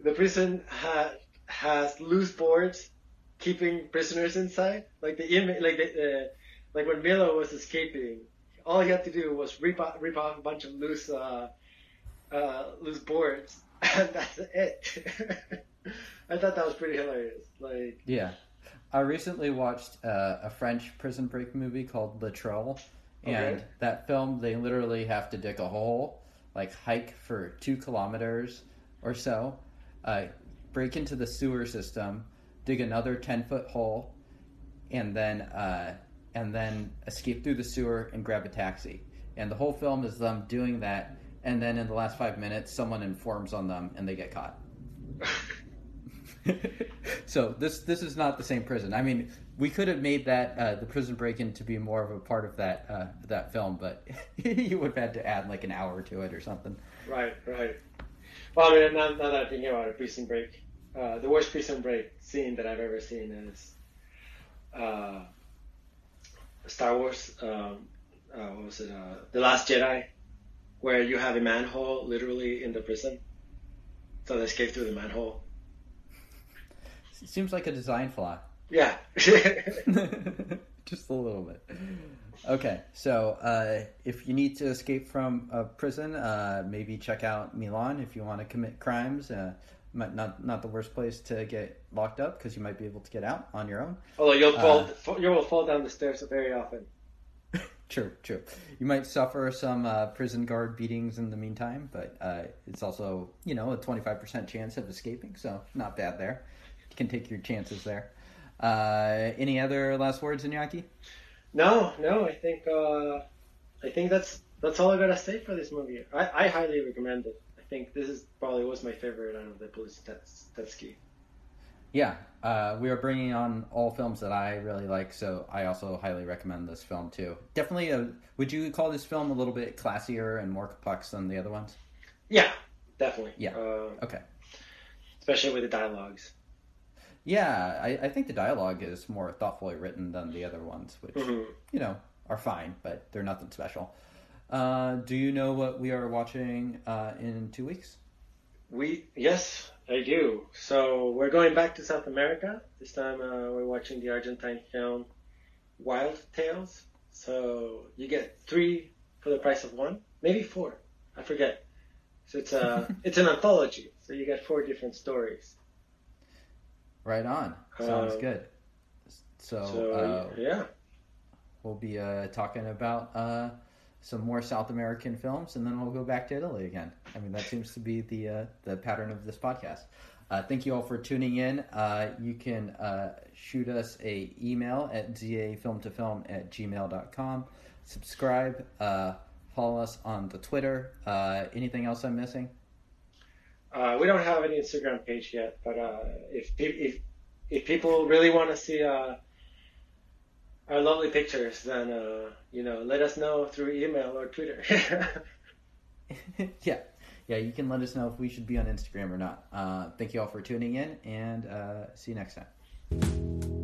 the prison had has loose boards keeping prisoners inside. Like the inmate, like the, uh, like when Milo was escaping, all he had to do was rip off, rip off a bunch of loose uh, uh, loose boards, and that's it. I thought that was pretty hilarious. Like yeah, I recently watched uh, a French prison break movie called Le Trou, and okay. that film they literally have to dig a hole, like hike for two kilometers or so, uh, break into the sewer system, dig another ten foot hole, and then uh, and then escape through the sewer and grab a taxi. And the whole film is them doing that, and then in the last five minutes, someone informs on them and they get caught. so this this is not the same prison. I mean, we could have made that uh, the prison break-in to be more of a part of that uh, that film, but you would have had to add like an hour to it or something. Right, right. Well, I mean, now, now that I'm thinking about a prison break, uh, the worst prison break scene that I've ever seen is uh, Star Wars. Um, uh, what was it? Uh, the Last Jedi, where you have a manhole literally in the prison, so they escape through the manhole. Seems like a design flaw. Yeah. Just a little bit. Okay, so uh, if you need to escape from a prison, uh, maybe check out Milan if you want to commit crimes. Uh, not not the worst place to get locked up because you might be able to get out on your own. Although you'll fall, uh, you will fall down the stairs very often. true, true. You might suffer some uh, prison guard beatings in the meantime, but uh, it's also you know a twenty five percent chance of escaping, so not bad there. You can take your chances there. Uh, any other last words, Iñaki? No, no. I think uh, I think that's that's all I gotta say for this movie. I, I highly recommend it. I think this is probably was my favorite out of the Poliziotteschi. Yeah, uh, we are bringing on all films that I really like, so I also highly recommend this film too. Definitely, a, would you call this film a little bit classier and more complex than the other ones? Yeah, definitely. Yeah. Uh, okay. Especially with the dialogues. Yeah, I, I think the dialogue is more thoughtfully written than the other ones, which mm-hmm. you know are fine, but they're nothing special. Uh, do you know what we are watching uh, in two weeks? We yes, I do. So we're going back to South America. This time uh, we're watching the Argentine film Wild Tales. So you get three for the price of one, maybe four. I forget. So it's a it's an anthology. So you get four different stories. Right on. Sounds um, good. So, so uh, yeah, we'll be uh, talking about uh, some more South American films, and then we'll go back to Italy again. I mean, that seems to be the uh, the pattern of this podcast. Uh, thank you all for tuning in. Uh, you can shoot us a email at zafilmtofilm at gmail.com. Subscribe. follow us on the Twitter. anything else I'm missing? Uh, we don't have an Instagram page yet, but uh, if if if people really want to see uh, our lovely pictures, then uh, you know, let us know through email or Twitter. yeah, yeah, you can let us know if we should be on Instagram or not. Uh, thank you all for tuning in, and uh, see you next time.